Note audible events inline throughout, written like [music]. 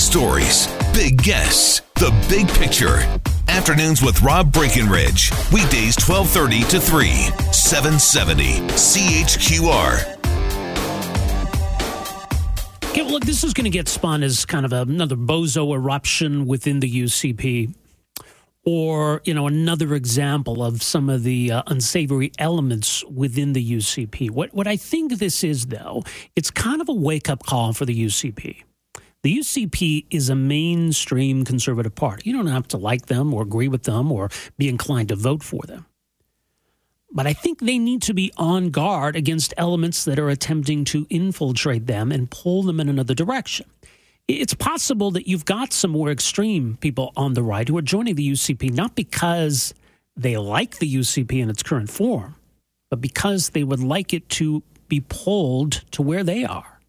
stories, big guests, the big picture. Afternoons with Rob Breckenridge. Weekdays 1230 to 3, 770 CHQR. Okay, well, look, this is going to get spun as kind of another bozo eruption within the UCP or you know another example of some of the uh, unsavory elements within the UCP. What what I think this is though, it's kind of a wake up call for the UCP. The UCP is a mainstream conservative party. You don't have to like them or agree with them or be inclined to vote for them. But I think they need to be on guard against elements that are attempting to infiltrate them and pull them in another direction it's possible that you've got some more extreme people on the right who are joining the UCP not because they like the UCP in its current form, but because they would like it to be pulled to where they are.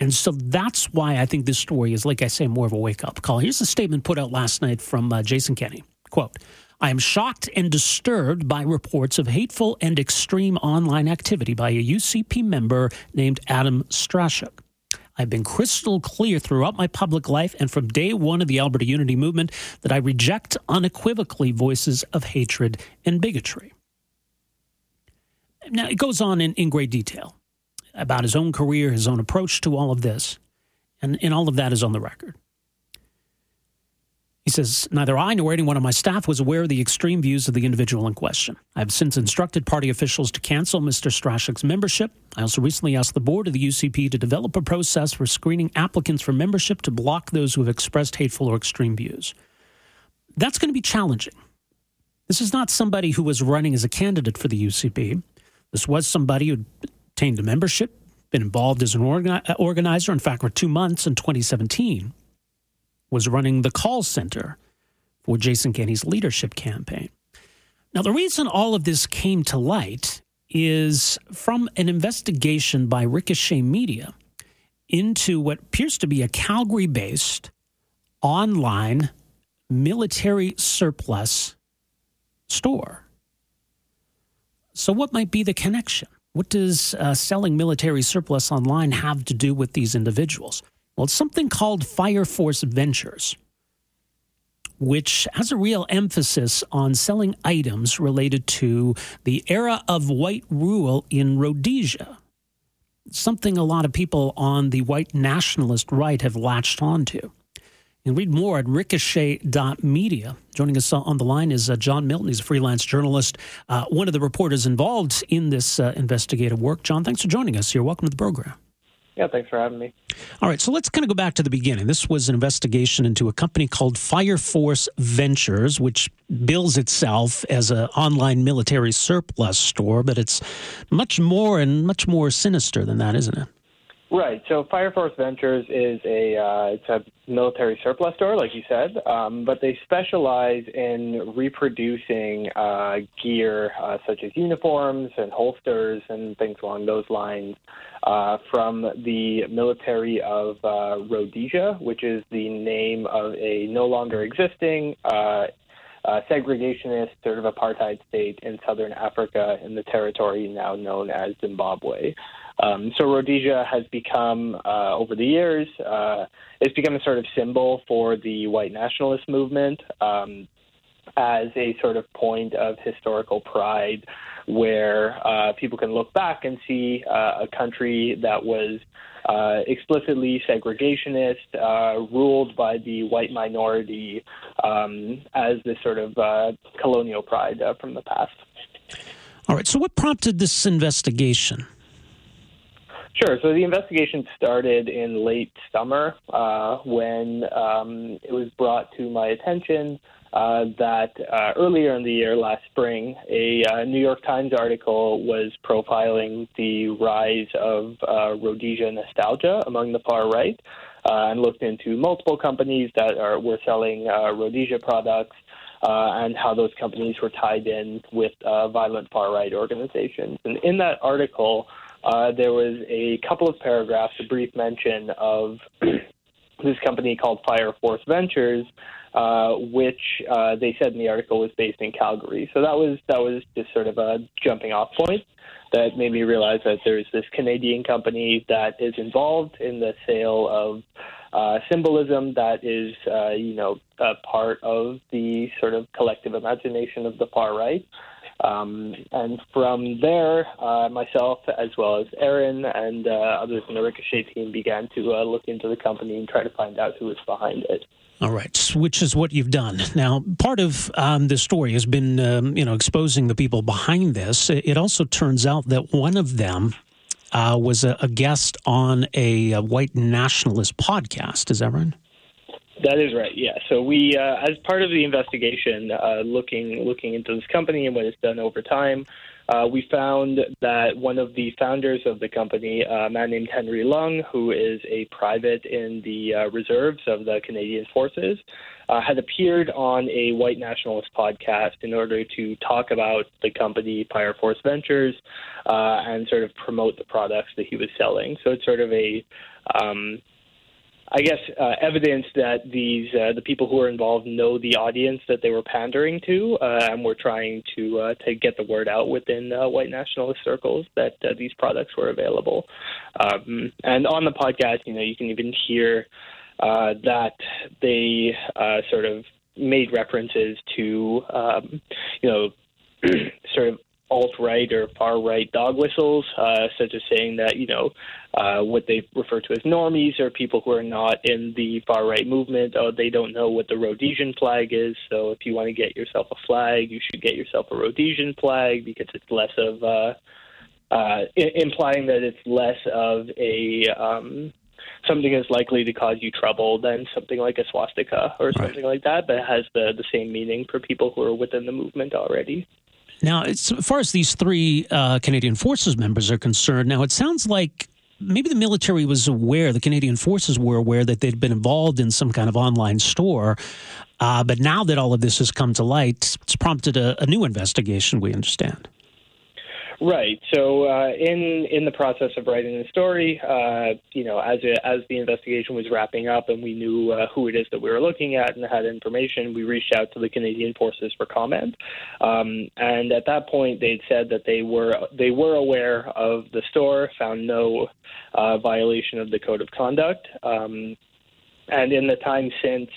And so that's why I think this story is, like I say, more of a wake up call. Here's a statement put out last night from uh, Jason Kenney. Quote, I am shocked and disturbed by reports of hateful and extreme online activity by a UCP member named Adam Strashuk. I've been crystal clear throughout my public life and from day one of the Alberta Unity Movement that I reject unequivocally voices of hatred and bigotry. Now, it goes on in, in great detail about his own career, his own approach to all of this, and, and all of that is on the record. He says, Neither I nor anyone on my staff was aware of the extreme views of the individual in question. I have since instructed party officials to cancel Mr. Strashuk's membership. I also recently asked the board of the UCP to develop a process for screening applicants for membership to block those who have expressed hateful or extreme views. That's going to be challenging. This is not somebody who was running as a candidate for the UCP. This was somebody who obtained a membership, been involved as an organi- organizer, in fact, for two months in 2017 was running the call center for Jason Kenney's leadership campaign. Now, the reason all of this came to light is from an investigation by Ricochet Media into what appears to be a Calgary based online military surplus store. So, what might be the connection? What does uh, selling military surplus online have to do with these individuals? Well, it's something called Fire Force Ventures, which has a real emphasis on selling items related to the era of white rule in Rhodesia. Something a lot of people on the white nationalist right have latched onto. Can read more at ricochet.media. Joining us on the line is uh, John Milton. He's a freelance journalist, uh, one of the reporters involved in this uh, investigative work. John, thanks for joining us here. Welcome to the program. Yeah, thanks for having me. All right, so let's kind of go back to the beginning. This was an investigation into a company called Fire Force Ventures, which bills itself as an online military surplus store, but it's much more and much more sinister than that, isn't it? Right. So Fire Force Ventures is a uh, it's a military surplus store, like you said, um, but they specialize in reproducing uh, gear uh, such as uniforms and holsters and things along those lines uh, from the military of uh, Rhodesia, which is the name of a no longer existing uh, uh, segregationist sort of apartheid state in southern Africa in the territory now known as Zimbabwe. Um, so Rhodesia has become, uh, over the years, uh, it's become a sort of symbol for the white nationalist movement um, as a sort of point of historical pride where uh, people can look back and see uh, a country that was uh, explicitly segregationist, uh, ruled by the white minority um, as this sort of colonial pride from the past. All right. So, what prompted this investigation? Sure. So the investigation started in late summer when um, it was brought to my attention uh, that uh, earlier in the year, last spring, a uh, New York Times article was profiling the rise of uh, Rhodesia nostalgia among the far right uh, and looked into multiple companies that are, were selling Rhodesia products. and how those companies were tied in with violent far right organizations. And in that article, there was a couple of paragraphs, a brief mention of [clears throat] this company called Fire Force Ventures, uh, which uh, they said in the article was based in Calgary. So that was that was just sort of a jumping off point that made me realize that there's this Canadian company that is involved in the sale of uh, symbolism that is, uh, you know, a part of the sort of collective imagination of the far right. Um, and from there, uh, myself as well as Aaron and uh, others in the Ricochet team began to uh, look into the company and try to find out who was behind it. All right, which is what you've done. Now, part of um, the story has been, um, you know, exposing the people behind this. It also turns out that one of them uh, was a, a, guest on a, a, white nationalist podcast. Is that right? That is right. Yeah. So we, uh, as part of the investigation, uh, looking looking into this company and what it's done over time, uh, we found that one of the founders of the company, a man named Henry Lung, who is a private in the uh, reserves of the Canadian Forces, uh, had appeared on a white nationalist podcast in order to talk about the company Fire Force Ventures uh, and sort of promote the products that he was selling. So it's sort of a um, I guess, uh, evidence that these uh, the people who are involved know the audience that they were pandering to, uh, and were trying to uh, to get the word out within uh, white nationalist circles that uh, these products were available. Um, and on the podcast, you know, you can even hear that they sort of made references to, um, you know, [clears throat] sort of alt right or far right dog whistles, uh, such as saying that you know uh, what they refer to as normies or people who are not in the far right movement. Oh, they don't know what the Rhodesian flag is. So if you want to get yourself a flag, you should get yourself a Rhodesian flag because it's less of uh, uh, implying that it's less of a um, something is likely to cause you trouble than something like a swastika or something right. like that, but it has the, the same meaning for people who are within the movement already. Now, as far as these three uh, Canadian Forces members are concerned, now it sounds like maybe the military was aware, the Canadian Forces were aware that they'd been involved in some kind of online store. Uh, but now that all of this has come to light, it's prompted a, a new investigation, we understand. Right. So, uh, in in the process of writing the story, uh, you know, as it, as the investigation was wrapping up, and we knew uh, who it is that we were looking at and had information, we reached out to the Canadian Forces for comment. Um, and at that point, they'd said that they were they were aware of the store, found no uh, violation of the code of conduct, um, and in the time since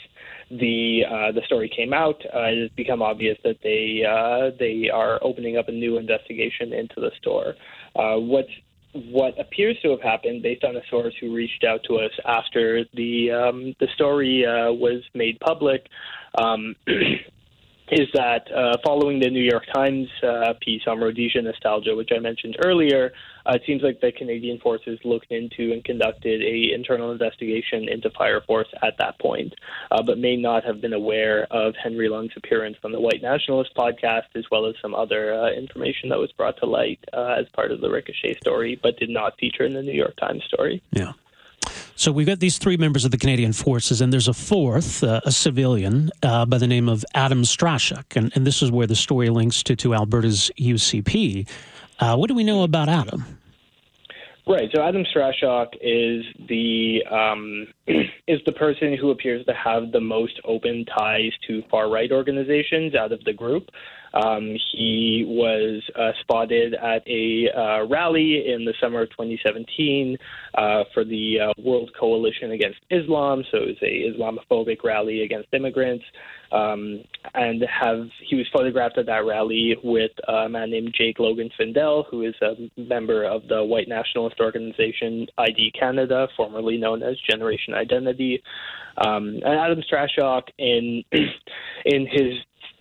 the uh, the story came out, uh, it has become obvious that they uh, they are opening up a new investigation into the store. Uh, what what appears to have happened, based on a source who reached out to us after the um, the story uh, was made public, um, [clears throat] is that uh, following the New York Times uh, piece on Rhodesia nostalgia, which I mentioned earlier, uh, it seems like the Canadian forces looked into and conducted a internal investigation into Fire Force at that point, uh, but may not have been aware of Henry Lung's appearance on the White Nationalist podcast, as well as some other uh, information that was brought to light uh, as part of the Ricochet story, but did not feature in the New York Times story. Yeah. So we've got these three members of the Canadian Forces, and there's a fourth, uh, a civilian uh, by the name of Adam Strashuk, and, and, this is where the story links to, to Alberta's UCP. Uh, what do we know about Adam? Right. So Adam Strashuk is the um, [clears throat] is the person who appears to have the most open ties to far right organizations out of the group. Um, he was uh, spotted at a uh, rally in the summer of 2017 uh, for the uh, World Coalition Against Islam. So it was a Islamophobic rally against immigrants. Um, and have he was photographed at that rally with a man named Jake Logan Findell, who is a member of the white nationalist organization ID Canada, formerly known as Generation Identity. Um, and Adam Strashuk, in [clears throat] in his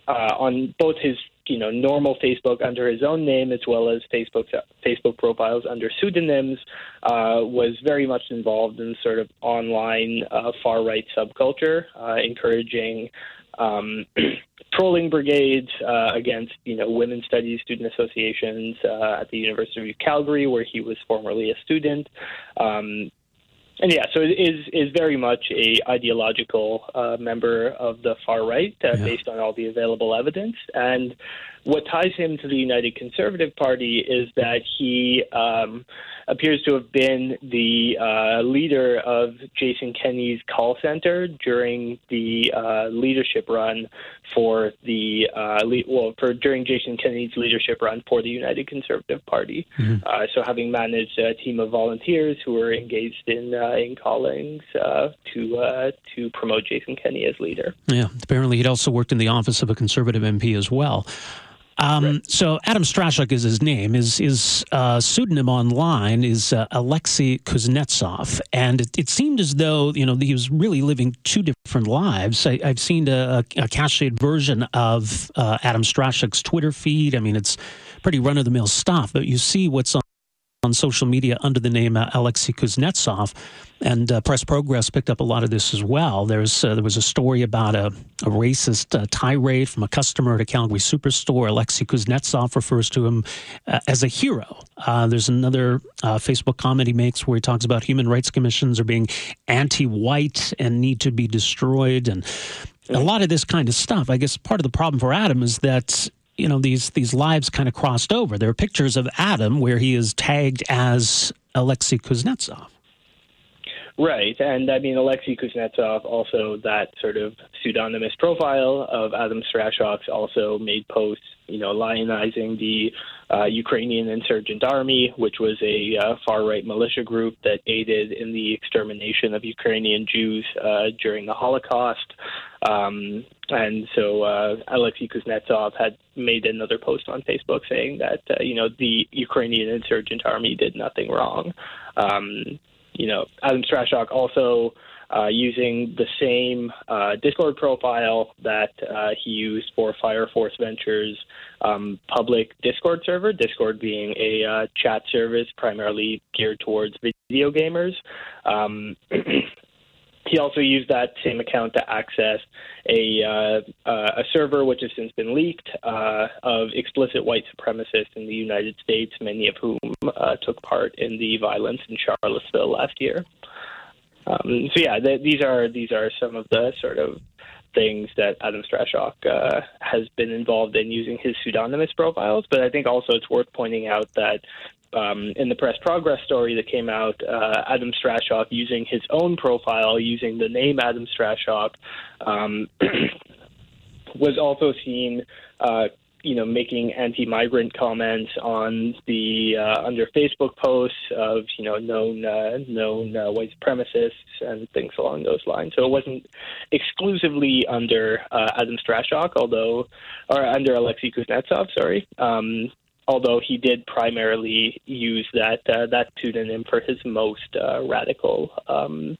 uh, on both his you know normal Facebook under his own name as well as Facebook Facebook profiles under pseudonyms uh, was very much involved in sort of online uh, far right subculture, uh, encouraging um, [clears throat] trolling brigades uh, against you know women's studies student associations uh, at the University of Calgary, where he was formerly a student. Um, and yeah, so it is is very much a ideological uh, member of the far right, uh, yeah. based on all the available evidence. And what ties him to the United Conservative Party is that he um, appears to have been the uh, leader of Jason Kenney's call center during the uh, leadership run for the uh, le- well for during Jason Kenney's leadership run for the United Conservative Party. Mm-hmm. Uh, so having managed a team of volunteers who were engaged in uh, in callings uh, to to promote Jason Kenney as leader. Yeah, apparently he'd also worked in the office of a conservative MP as well. Um, right. So Adam Strashuk is his name. His his uh, pseudonym online is uh, Alexei Kuznetsov, and it, it, seemed as though you know he was really living two different lives. I, have seen a, a, cached version of uh, Adam Strashuk's Twitter feed. I mean, it's pretty run of the mill stuff, but you see what's on on social media under the name uh, Alexei Kuznetsov, and uh, Press Progress picked up a lot of this as well. There's uh, there was a story about a, a racist uh, tirade from a customer at a Calgary superstore. Alexei Kuznetsov refers to him uh, as a hero. Uh, there's another Facebook comment he makes where he talks about human rights commissions are being anti-white and need to be destroyed, and a lot of this kind of stuff. I guess part of the problem for Adam is that you know these these lives kind of crossed over. There are pictures of Adam where he is tagged as Alexei Kuznetsov. Right, and I mean Alexei Kuznetsov also that sort of pseudonymous profile of Adam Strashok also made posts, you know, lionizing the uh, Ukrainian insurgent army, which was a uh, far right militia group that aided in the extermination of Ukrainian Jews uh, during the Holocaust. Um, and so uh, Alexei Kuznetsov had made another post on Facebook saying that uh, you know the Ukrainian insurgent army did nothing wrong. Um, you know, Adam Strashok also uh, using the same uh, Discord profile that uh, he used for Fire Force Ventures um, public Discord server, Discord being a uh, chat service primarily geared towards video gamers. Um, [clears throat] he also used that same account to access a, uh, uh, a server which has since been leaked uh, of explicit white supremacists in the United States, many of whom uh, took part in the violence in Charlottesville last year. Um, so yeah, th- these are these are some of the sort of things that Adam Strashok uh, has been involved in using his pseudonymous profiles. But I think also it's worth pointing out that um, in the press progress story that came out, uh, Adam Strashok using his own profile, using the name Adam Strashok, um, [clears throat] was also seen. Uh, you know, making anti-migrant comments on the uh, under Facebook posts of you know known uh, known uh, white supremacists and things along those lines. So it wasn't exclusively under uh, Adam Strashok, although or under Alexei Kuznetsov. Sorry, um, although he did primarily use that uh, that pseudonym for his most uh, radical. Um,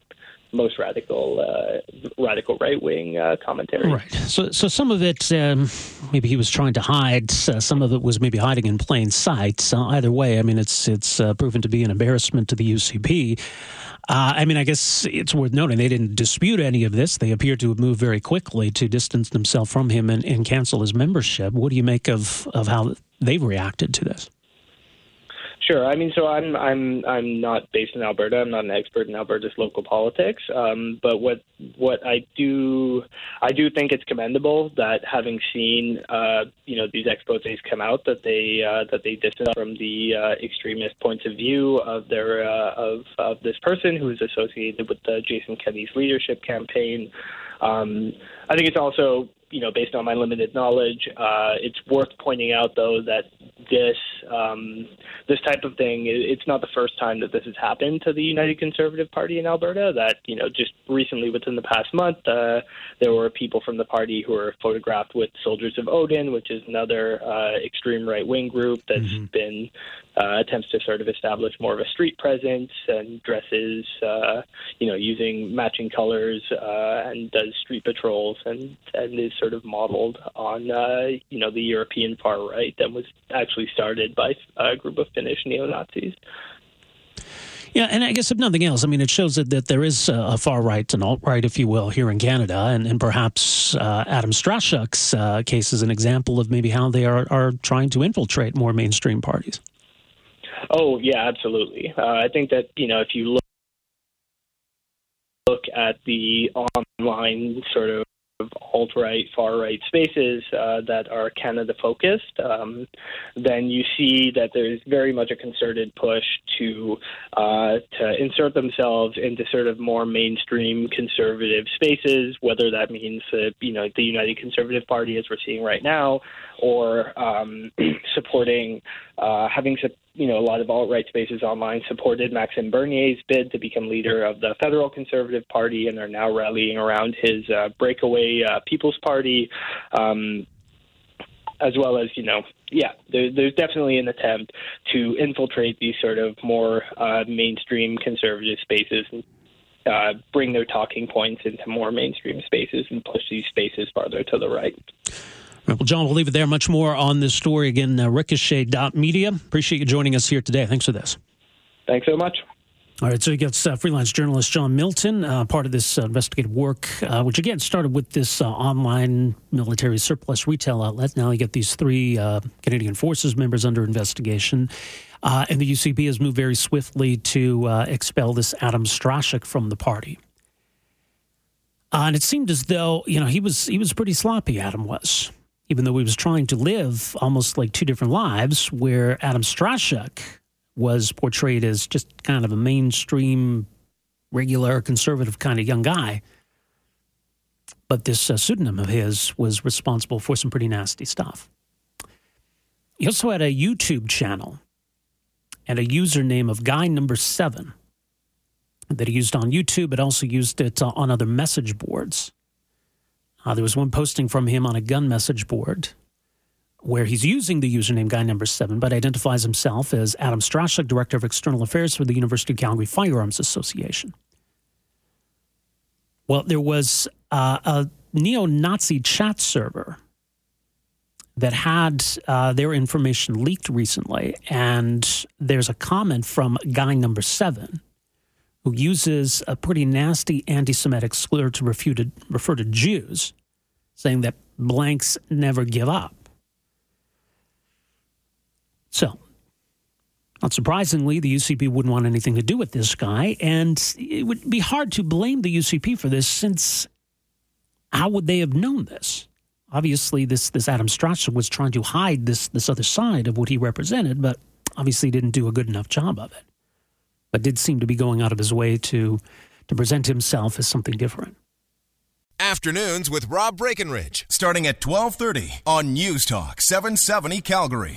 most radical, uh, radical right wing uh, commentary. Right. So, so some of it, um, maybe he was trying to hide. Uh, some of it was maybe hiding in plain sight. Either way, I mean, it's it's uh, proven to be an embarrassment to the UCP. Uh, I mean, I guess it's worth noting they didn't dispute any of this. They appear to have moved very quickly to distance themselves from him and, and cancel his membership. What do you make of, of how they've reacted to this? Sure. I mean, so I'm I'm I'm not based in Alberta. I'm not an expert in Alberta's local politics. Um, but what what I do I do think it's commendable that having seen uh, you know these exposés come out that they uh, that they distance from the uh, extremist points of view of their uh, of of this person who is associated with the Jason Kenney's leadership campaign. Um, I think it's also you know, based on my limited knowledge, uh, it's worth pointing out though that this um, this type of thing it's not the first time that this has happened to the United Conservative Party in Alberta. That you know, just recently within the past month, uh, there were people from the party who were photographed with Soldiers of Odin, which is another uh, extreme right wing group that's mm-hmm. been uh, attempts to sort of establish more of a street presence and dresses, uh, you know, using matching colors uh, and does street patrols and and is sort of modeled on uh, you know the European far right that was actually started by a group of Finnish neo Nazis. Yeah, and I guess if nothing else, I mean, it shows that, that there is a far right and alt right, if you will, here in Canada, and, and perhaps uh, Adam Strashuk's uh, case is an example of maybe how they are, are trying to infiltrate more mainstream parties. Oh yeah, absolutely. Uh, I think that you know if you look look at the online sort of alt right, far right spaces uh, that are Canada focused, um, then you see that there's very much a concerted push to uh, to insert themselves into sort of more mainstream conservative spaces, whether that means uh, you know the United Conservative Party as we're seeing right now, or um, [clears throat] supporting uh, having you know, a lot of alt-right spaces online supported Maxime Bernier's bid to become leader of the federal Conservative Party and are now rallying around his uh, breakaway uh, People's Party, um, as well as, you know, yeah, there, there's definitely an attempt to infiltrate these sort of more uh, mainstream conservative spaces and uh, bring their talking points into more mainstream spaces and push these spaces farther to the right. Right, well, John, we'll leave it there. Much more on this story. Again, uh, ricochet.media. Appreciate you joining us here today. Thanks for this. Thanks so much. All right, so you got uh, freelance journalist John Milton, uh, part of this uh, investigative work, uh, which again started with this uh, online military surplus retail outlet. Now you get these three uh, Canadian Forces members under investigation. and the UCP has moved very swiftly to expel this Adam Strashak from the party. and it seemed as though, you know, he was he was pretty sloppy, Adam was even though he was trying to live almost like two different lives, where Adam Strashak was portrayed as just kind of a mainstream, regular, conservative kind of young guy. But this uh, pseudonym of his was responsible for some pretty nasty stuff. He also had a YouTube channel and a username of guy number seven that he used on YouTube, but also used it uh, on other message boards. Uh, there was one posting from him on a gun message board where he's using the username guy number seven, but identifies himself as Adam Strashak, Director of External Affairs for the University of Calgary Firearms Association. Well, there was uh, a neo Nazi chat server that had uh, their information leaked recently, and there's a comment from guy number seven who uses a pretty nasty anti Semitic slur to refer to Jews, saying that blanks never give up. So, not surprisingly, the UCP wouldn't want anything to do with this guy, and it would be hard to blame the UCP for this since how would they have known this? Obviously, this, this Adam Strasser was trying to hide this, this other side of what he represented, but obviously didn't do a good enough job of it but did seem to be going out of his way to to present himself as something different. Afternoons with Rob Breckenridge, starting at 1230 on News Talk 770 Calgary.